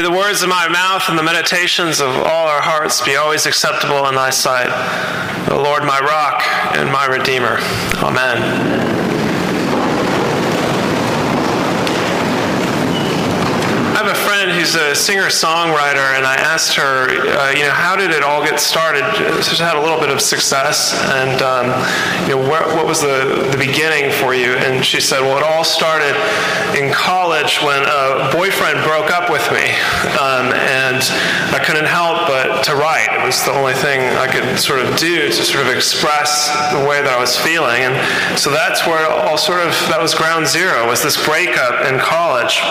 May the words of my mouth and the meditations of all our hearts be always acceptable in thy sight, O Lord, my rock and my redeemer. Amen. I have a friend who's a singer-songwriter, and I asked her, uh, you know, how did it all get started? She's had a little bit of success, and um, you know, what was the, the beginning for you? And she said, well, it all started in college when a boyfriend broke up with me, um, and I couldn't help to write. It was the only thing I could sort of do to sort of express the way that I was feeling, and so that's where all sort of that was ground zero was this breakup in college,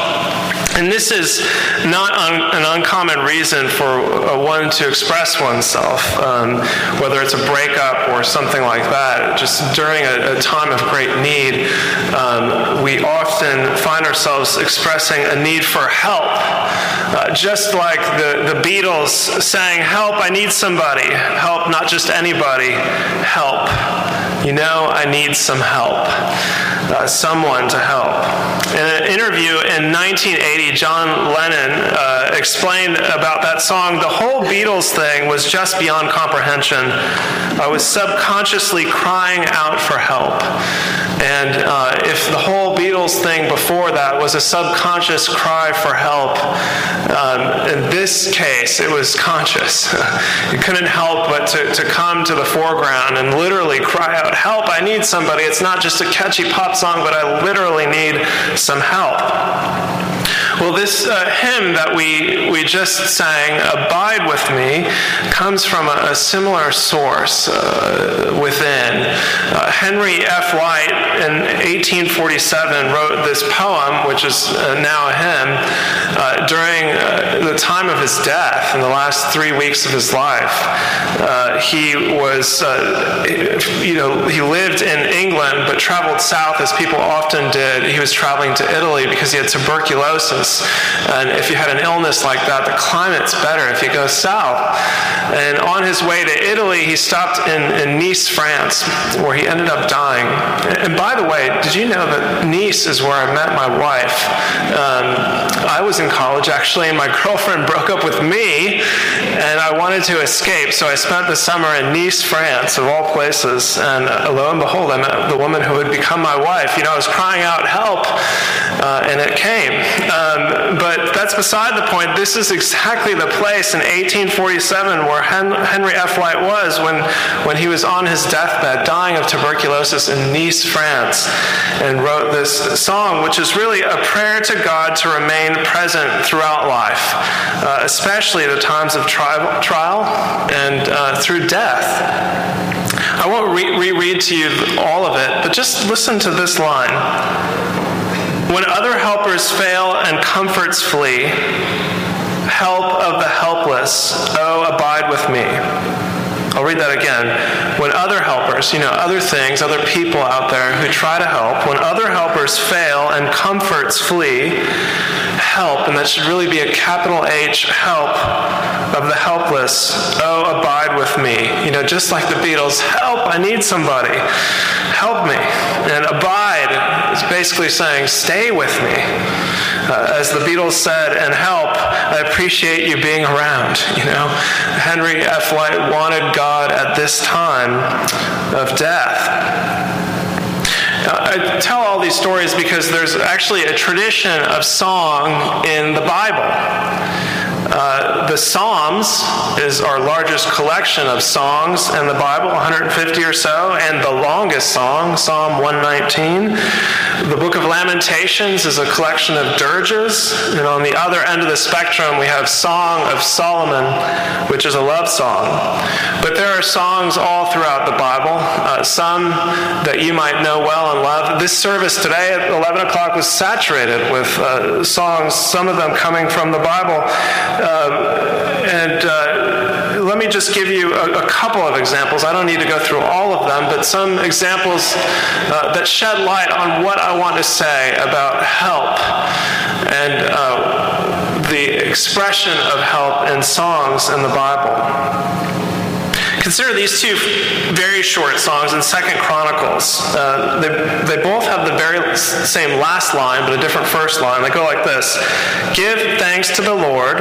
and this is not un, an uncommon reason for one to express oneself, um, whether it's a breakup or something like that. Just during a, a time of great need, um, we often find ourselves expressing a need for help. Uh, just like the, the Beatles saying, Help, I need somebody. Help, not just anybody. Help. You know, I need some help. Uh, someone to help. In an interview in 1980, John Lennon uh, explained about that song the whole Beatles thing was just beyond comprehension. I was subconsciously crying out for help. And uh, if the whole Beatles thing before that was a subconscious cry for help, um, in this case, it was conscious. you couldn't help but to, to come to the foreground and literally cry out, Help, I need somebody. It's not just a catchy pop song, but I literally need some help. Well, this uh, hymn that we, we just sang, Abide with Me, comes from a, a similar source uh, within. Uh, Henry F. White in 1847 wrote this poem, which is uh, now a hymn, uh, during uh, the time of his death, in the last three weeks of his life. he was, you know, he lived in England but traveled south as people often did. He was traveling to Italy because he had tuberculosis and if you had an illness like that, the climate's better if you go south. And on his way to Italy, he stopped in, in Nice, France, where he ended up dying. And by the way, did you know that Nice is where I met my wife? Um, I was in college actually, and my girlfriend broke up with me, and I wanted to escape, so I spent the summer in Nice, France, of all places. And uh, lo and behold, I met the woman who would become my wife. You know, I was crying out, help, uh, and it came. Um, um, but that's beside the point. This is exactly the place in 1847 where Henry F. White was when, when he was on his deathbed, dying of tuberculosis in Nice, France, and wrote this song, which is really a prayer to God to remain present throughout life, uh, especially at the times of tri- trial and uh, through death. I won't re- reread to you all of it, but just listen to this line. When other helpers fail and comforts flee, help of the helpless, oh, abide with me. I'll read that again. When other helpers, you know, other things, other people out there who try to help, when other helpers fail and comforts flee, help, and that should really be a capital H, help of the helpless, oh, abide with me. You know, just like the Beatles, help, I need somebody. Help me. And abide basically saying, stay with me. Uh, as the Beatles said, and help, I appreciate you being around. You know, Henry F. White wanted God at this time of death. I tell all these stories because there's actually a tradition of song in the Bible. Uh, the Psalms is our largest collection of songs in the Bible, 150 or so, and the longest song, Psalm 119. The Book of Lamentations is a collection of dirges, and on the other end of the spectrum, we have Song of Solomon, which is a love song. But there are songs all throughout the Bible, uh, some that you might know well and love. This service today at 11 o'clock was saturated with uh, songs, some of them coming from the Bible. Um, and uh, let me just give you a, a, couple of examples. I don't need to go through all of them, but some examples uh, that shed light on what I want to say about help and uh, the expression of help in songs in the Bible. Consider these two very short songs in Second Chronicles. Uh, they, they both have the very same last line, but a different first line. They go like this Give thanks to the Lord,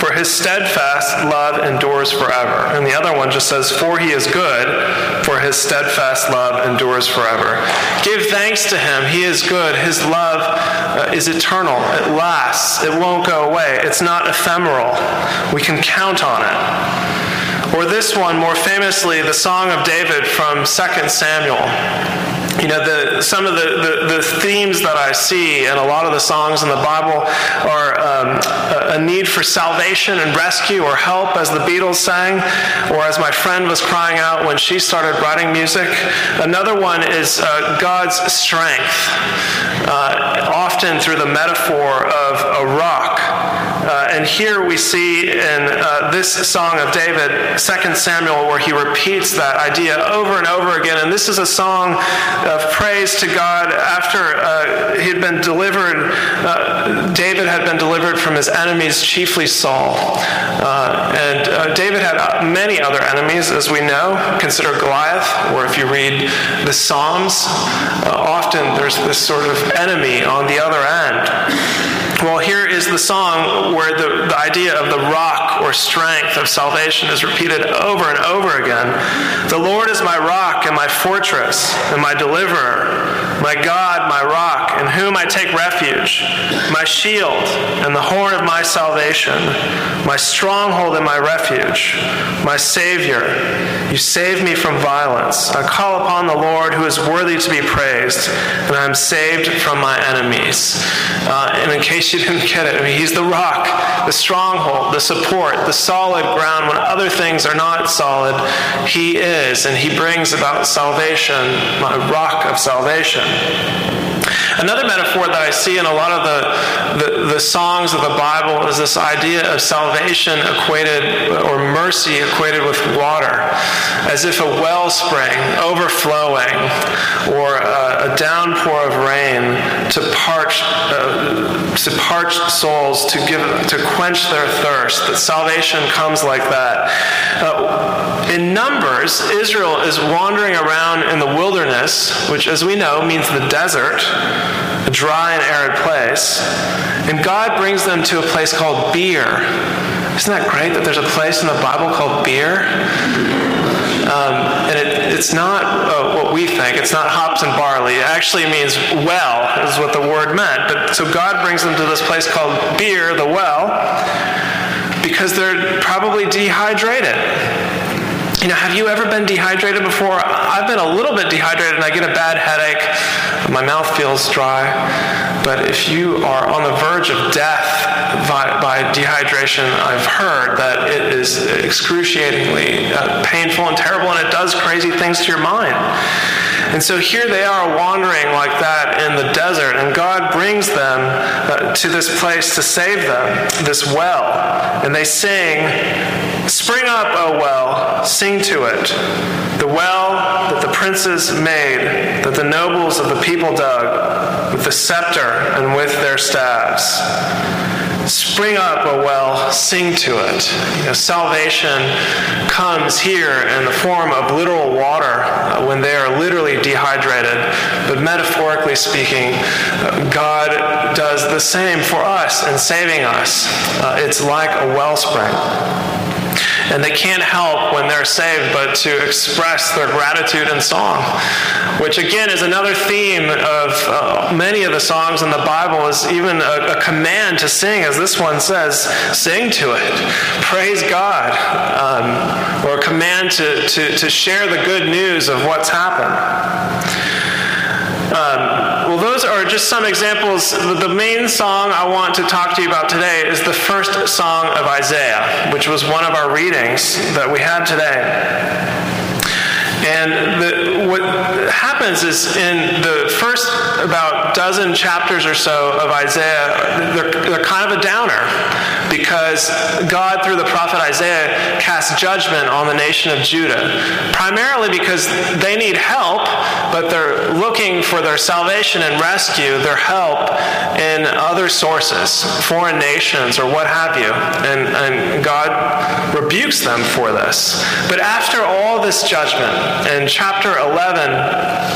for his steadfast love endures forever. And the other one just says, For he is good, for his steadfast love endures forever. Give thanks to him. He is good. His love uh, is eternal. It lasts. It won't go away. It's not ephemeral. We can count on it. Or this one, more famously, the Song of David from 2 Samuel. You know, the, some of the, the, the, themes that I see in a lot of the songs in the Bible are um, a, a, need for salvation and rescue or help, as the Beatles sang, or as my friend was crying out when she started writing music. Another one is uh, God's strength, uh, often through the metaphor of a rock uh, and here we see in uh, this song of David, 2 Samuel, where he repeats that idea over and over again. And this is a song of praise to God after uh, he had been delivered. Uh, David had been delivered from his enemies, chiefly Saul. Uh, and uh, David had many other enemies, as we know. Consider Goliath, or if you read the Psalms, often there's this sort of enemy on the other end. Well, here is the song where the, the idea of the rock or strength of salvation is repeated over and over again. The Lord is my rock and my fortress and my deliverer my God, my rock, in whom I take refuge, my shield and the horn of my salvation, my stronghold and my refuge, my Savior. You save me from violence. I call upon the Lord who is worthy to be praised, and I am saved from my enemies. Uh, and in case you didn't get it, I mean, He's the rock, the stronghold, the support, the solid ground when other things are not solid. He is, and He brings about salvation, my rock of salvation. Another metaphor that I see in a lot of the, the, the, songs of the Bible is this idea of salvation equated, or mercy equated with water, as if a wellspring overflowing, or a, a downpour of rain to parch, uh, to parched souls, to give, to quench their thirst. That salvation comes like that. Uh, in Numbers, Israel is wandering around in the wilderness, which, as we know, means the desert, a dry and arid place. And God brings them to a place called Beer. Isn't that great that there's a place in the Bible called Beer? Um, and it, it's not uh, what we think. It's not hops and barley. It actually means well, is what the word meant. But so God brings them to this place called Beer, the well, because they're probably dehydrated. You know, have you ever been dehydrated before? I've been a little bit dehydrated and I get a bad headache. My mouth feels dry. But if you are on the verge of death by, by dehydration, I've heard that it is excruciatingly uh, painful and terrible and it does crazy things to your mind. And so here they are wandering like that in the desert, and God brings them uh, to this place to save them, this well. And they sing, Spring up, O well, sing to it. The well that the princes made, that the nobles of the people dug, with the scepter and with their staves. Spring up, a well, sing to it. You know, salvation comes here in the form of literal water uh, when they are literally dehydrated. But metaphorically speaking, uh, God does the same for us in saving us. Uh, it's like a wellspring. And they can't help when they're saved but to express their gratitude in song, which again is another theme of uh, many of the songs in the Bible is even a, a, command to sing, as this one says, sing to it, praise God, um, or a command to, to, to share the good news of what's happened. Um, well, those are just some examples. The main song I want to talk to you about today is the first song of Isaiah, which was one of our readings that we had today. And the, what happens is in the first about dozen chapters or so of Isaiah, they're, they're kind of a downer because God, through the prophet Isaiah, cast judgment on the nation of Judah, primarily because they need help, but they're looking for their salvation and rescue, their help in other sources, foreign nations, or what have you. And, and God rebukes them for this. But after all this judgment, in chapter 11,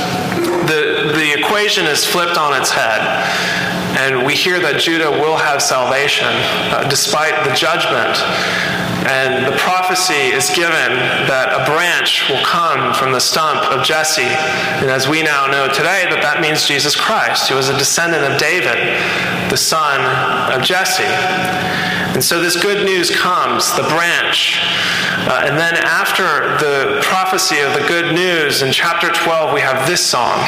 the, the equation is flipped on its head. And we hear that Judah will have salvation uh, despite the judgment. And the prophecy is given that a branch will come from the stump of Jesse. And as we now know today, that that means Jesus Christ, who was a descendant of David, the son of Jesse. And so this good news comes, the branch. Uh, and then after the prophecy of the good news in chapter 12, we have this song.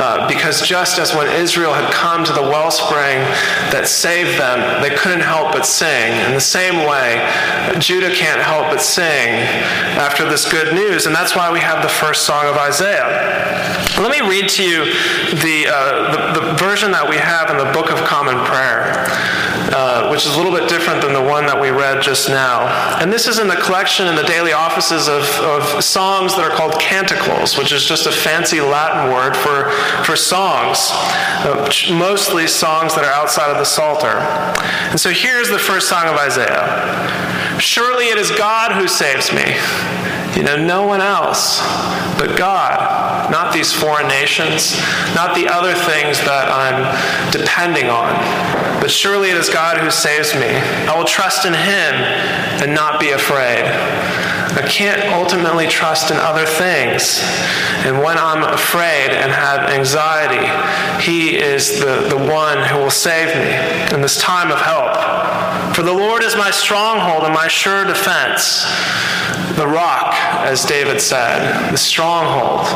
Uh, because just as when Israel had come to the wellspring that saved them, they couldn't help but sing. In the same way, Judah can't help but sing after this good news. And that's why we have the first song of Isaiah. Let me read to you the, uh, the, the, version that we have in the Book of Common Prayer, uh, which is a little bit different than the one that we read just now. And this is in the collection in the daily offices of, of songs that are called canticles, which is just a fancy Latin word for, for songs, uh, mostly songs that are outside of the Psalter. And so here's the first song of Isaiah Surely it is God who saves me. You know, no one else but God, not these foreign nations, not the other things that I'm depending on. But surely it is God who saves me. I will trust in Him and not be afraid. I can't ultimately trust in other things. And when I'm afraid and have anxiety, He is the, the one who will save me in this time of help. For the Lord is my stronghold and my sure defense, the rock, as David said, the stronghold.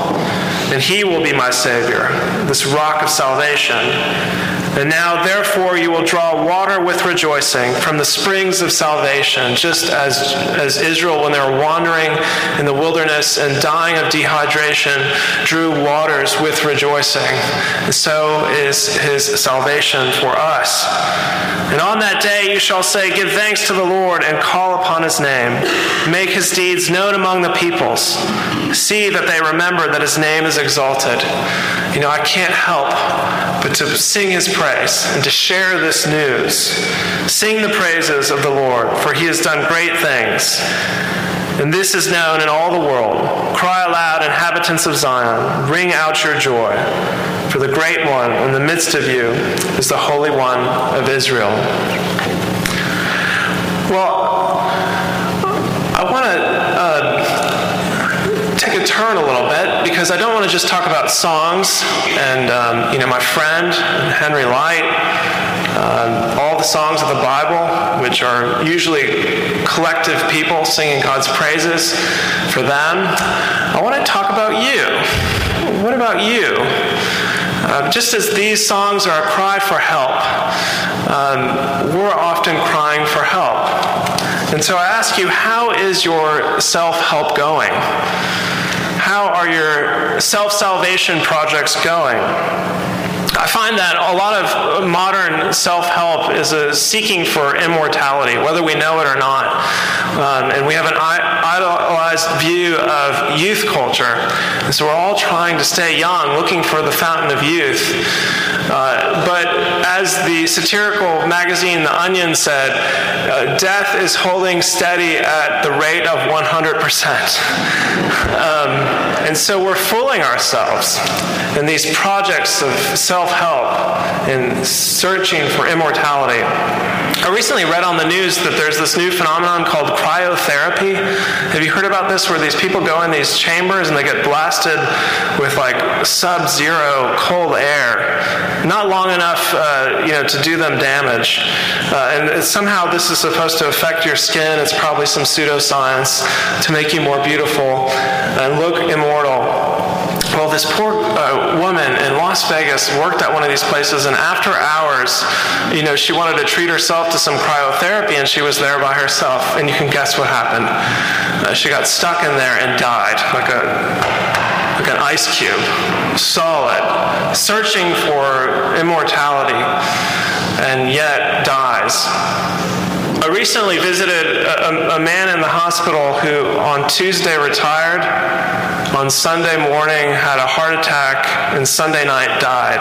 And he will be my Savior, this rock of salvation. And now, therefore, you will draw water with rejoicing from the springs of salvation, just as, as Israel, when they were wandering in the wilderness and dying of dehydration, drew waters with rejoicing. And so is his salvation for us. And on that day you shall say, Give thanks to the Lord and call upon his name. Make his deeds known among the peoples. See that they remember that his name is exalted. You know, I can't help but to sing his praise and to share this news. Sing the praises of the Lord, for he has done great things. And this is known in all the world. Cry aloud, inhabitants of Zion, ring out your joy. For the great one in the midst of you is the Holy One of Israel. Well, I want to uh, take a turn a little bit because I don't want to just talk about songs and, um, you know, my friend, Henry Lyte, um, all the songs of the Bible, which are usually collective people singing God's praises for them. I want to talk about you. What about you? Uh, just as these songs are a cry for help, um, we're often crying for help. And so I ask you, how is your self help going? How are your self salvation projects going? I find that a lot of modern self help is a seeking for immortality, whether we know it or not. Um, and we have an idolized view of youth culture. And so we're all trying to stay young, looking for the fountain of youth. Uh, but as the satirical magazine The Onion said, uh, death is holding steady at the rate of 100%. Um, and so we're fooling ourselves in these projects of self help and searching for immortality. I recently read on the news that there's this new phenomenon called cryotherapy. Have you heard about this where these people go in these chambers and they get blasted with like sub zero cold air? Not long enough uh, you know, to do them damage. Uh, and somehow this is supposed to affect your skin. It's probably some pseudoscience to make you more beautiful and look immortal. Well, this poor uh, woman in Las Vegas worked at one of these places, and after hours, you know, she wanted to treat herself to some cryotherapy, and she was there by herself. And you can guess what happened. Uh, she got stuck in there and died, like a like an ice cube, solid, searching for immortality, and yet dies. Recently visited a, a, man in the hospital who on Tuesday retired, on Sunday morning had a heart attack, and Sunday night died.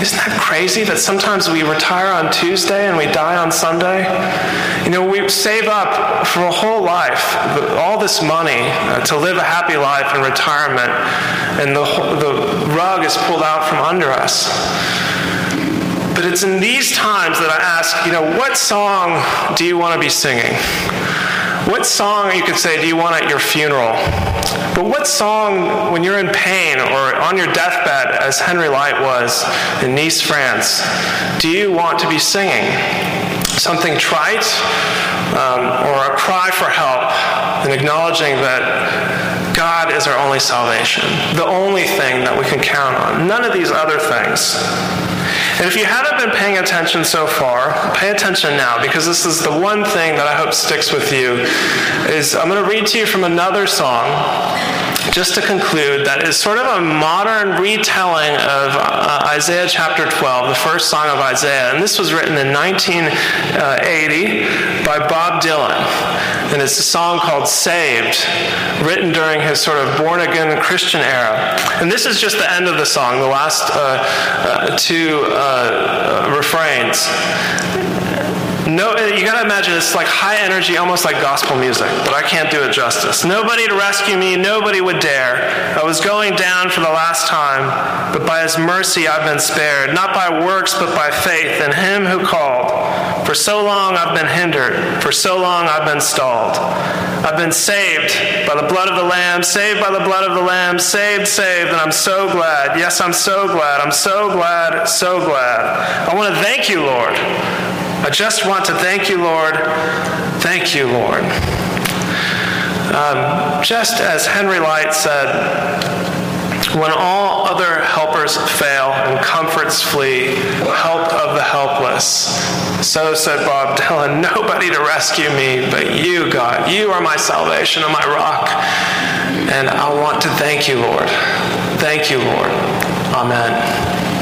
Isn't that crazy that sometimes we retire on Tuesday and we die on Sunday? You know, we save up for a whole life, all this money uh, to live a happy life in retirement, and the, the rug is pulled out from under us. But it's in these times that I ask, you know, what song do you want to be singing? What song, you could say, do you want at your funeral? But what song, when you're in pain or on your deathbed, as Henry Lyte was in Nice, France, do you want to be singing? Something trite um, or a cry for help and acknowledging that God is our only salvation, the only thing that we can count on, none of these other things. And if you haven't been paying attention so far, pay attention now because this is the one thing that I hope sticks with you is I'm going to read to you from another song just to conclude that is sort of a modern retelling of uh, Isaiah chapter 12, the first song of Isaiah. And this was written in 1980 by Bob Dylan. And it's a song called Saved, written during his sort of born again Christian era. And this is just the end of the song, the last uh, uh, two uh, refrains. No, uh, you gotta imagine it's like high energy, almost like gospel music, but I can't do it justice. Nobody to rescue me, nobody would dare. I was going down for the last time, but by his mercy I've been spared, not by works, but by faith in him who called. For so long I've been hindered, for so long I've been stalled. I've been saved by the blood of the Lamb, saved by the blood of the Lamb, saved, saved, and I'm so glad. Yes, I'm so glad. I'm so glad, so glad. I want to thank you, Lord. I just want to thank you, Lord. Thank you, Lord. Um, just as Henry Lyte said, when all other helpers fail and comforts flee, help of the helpless. So said Bob Dylan, nobody to rescue me but you, God. You are my salvation and my rock. And I want to thank you, Lord. Thank you, Lord. Amen.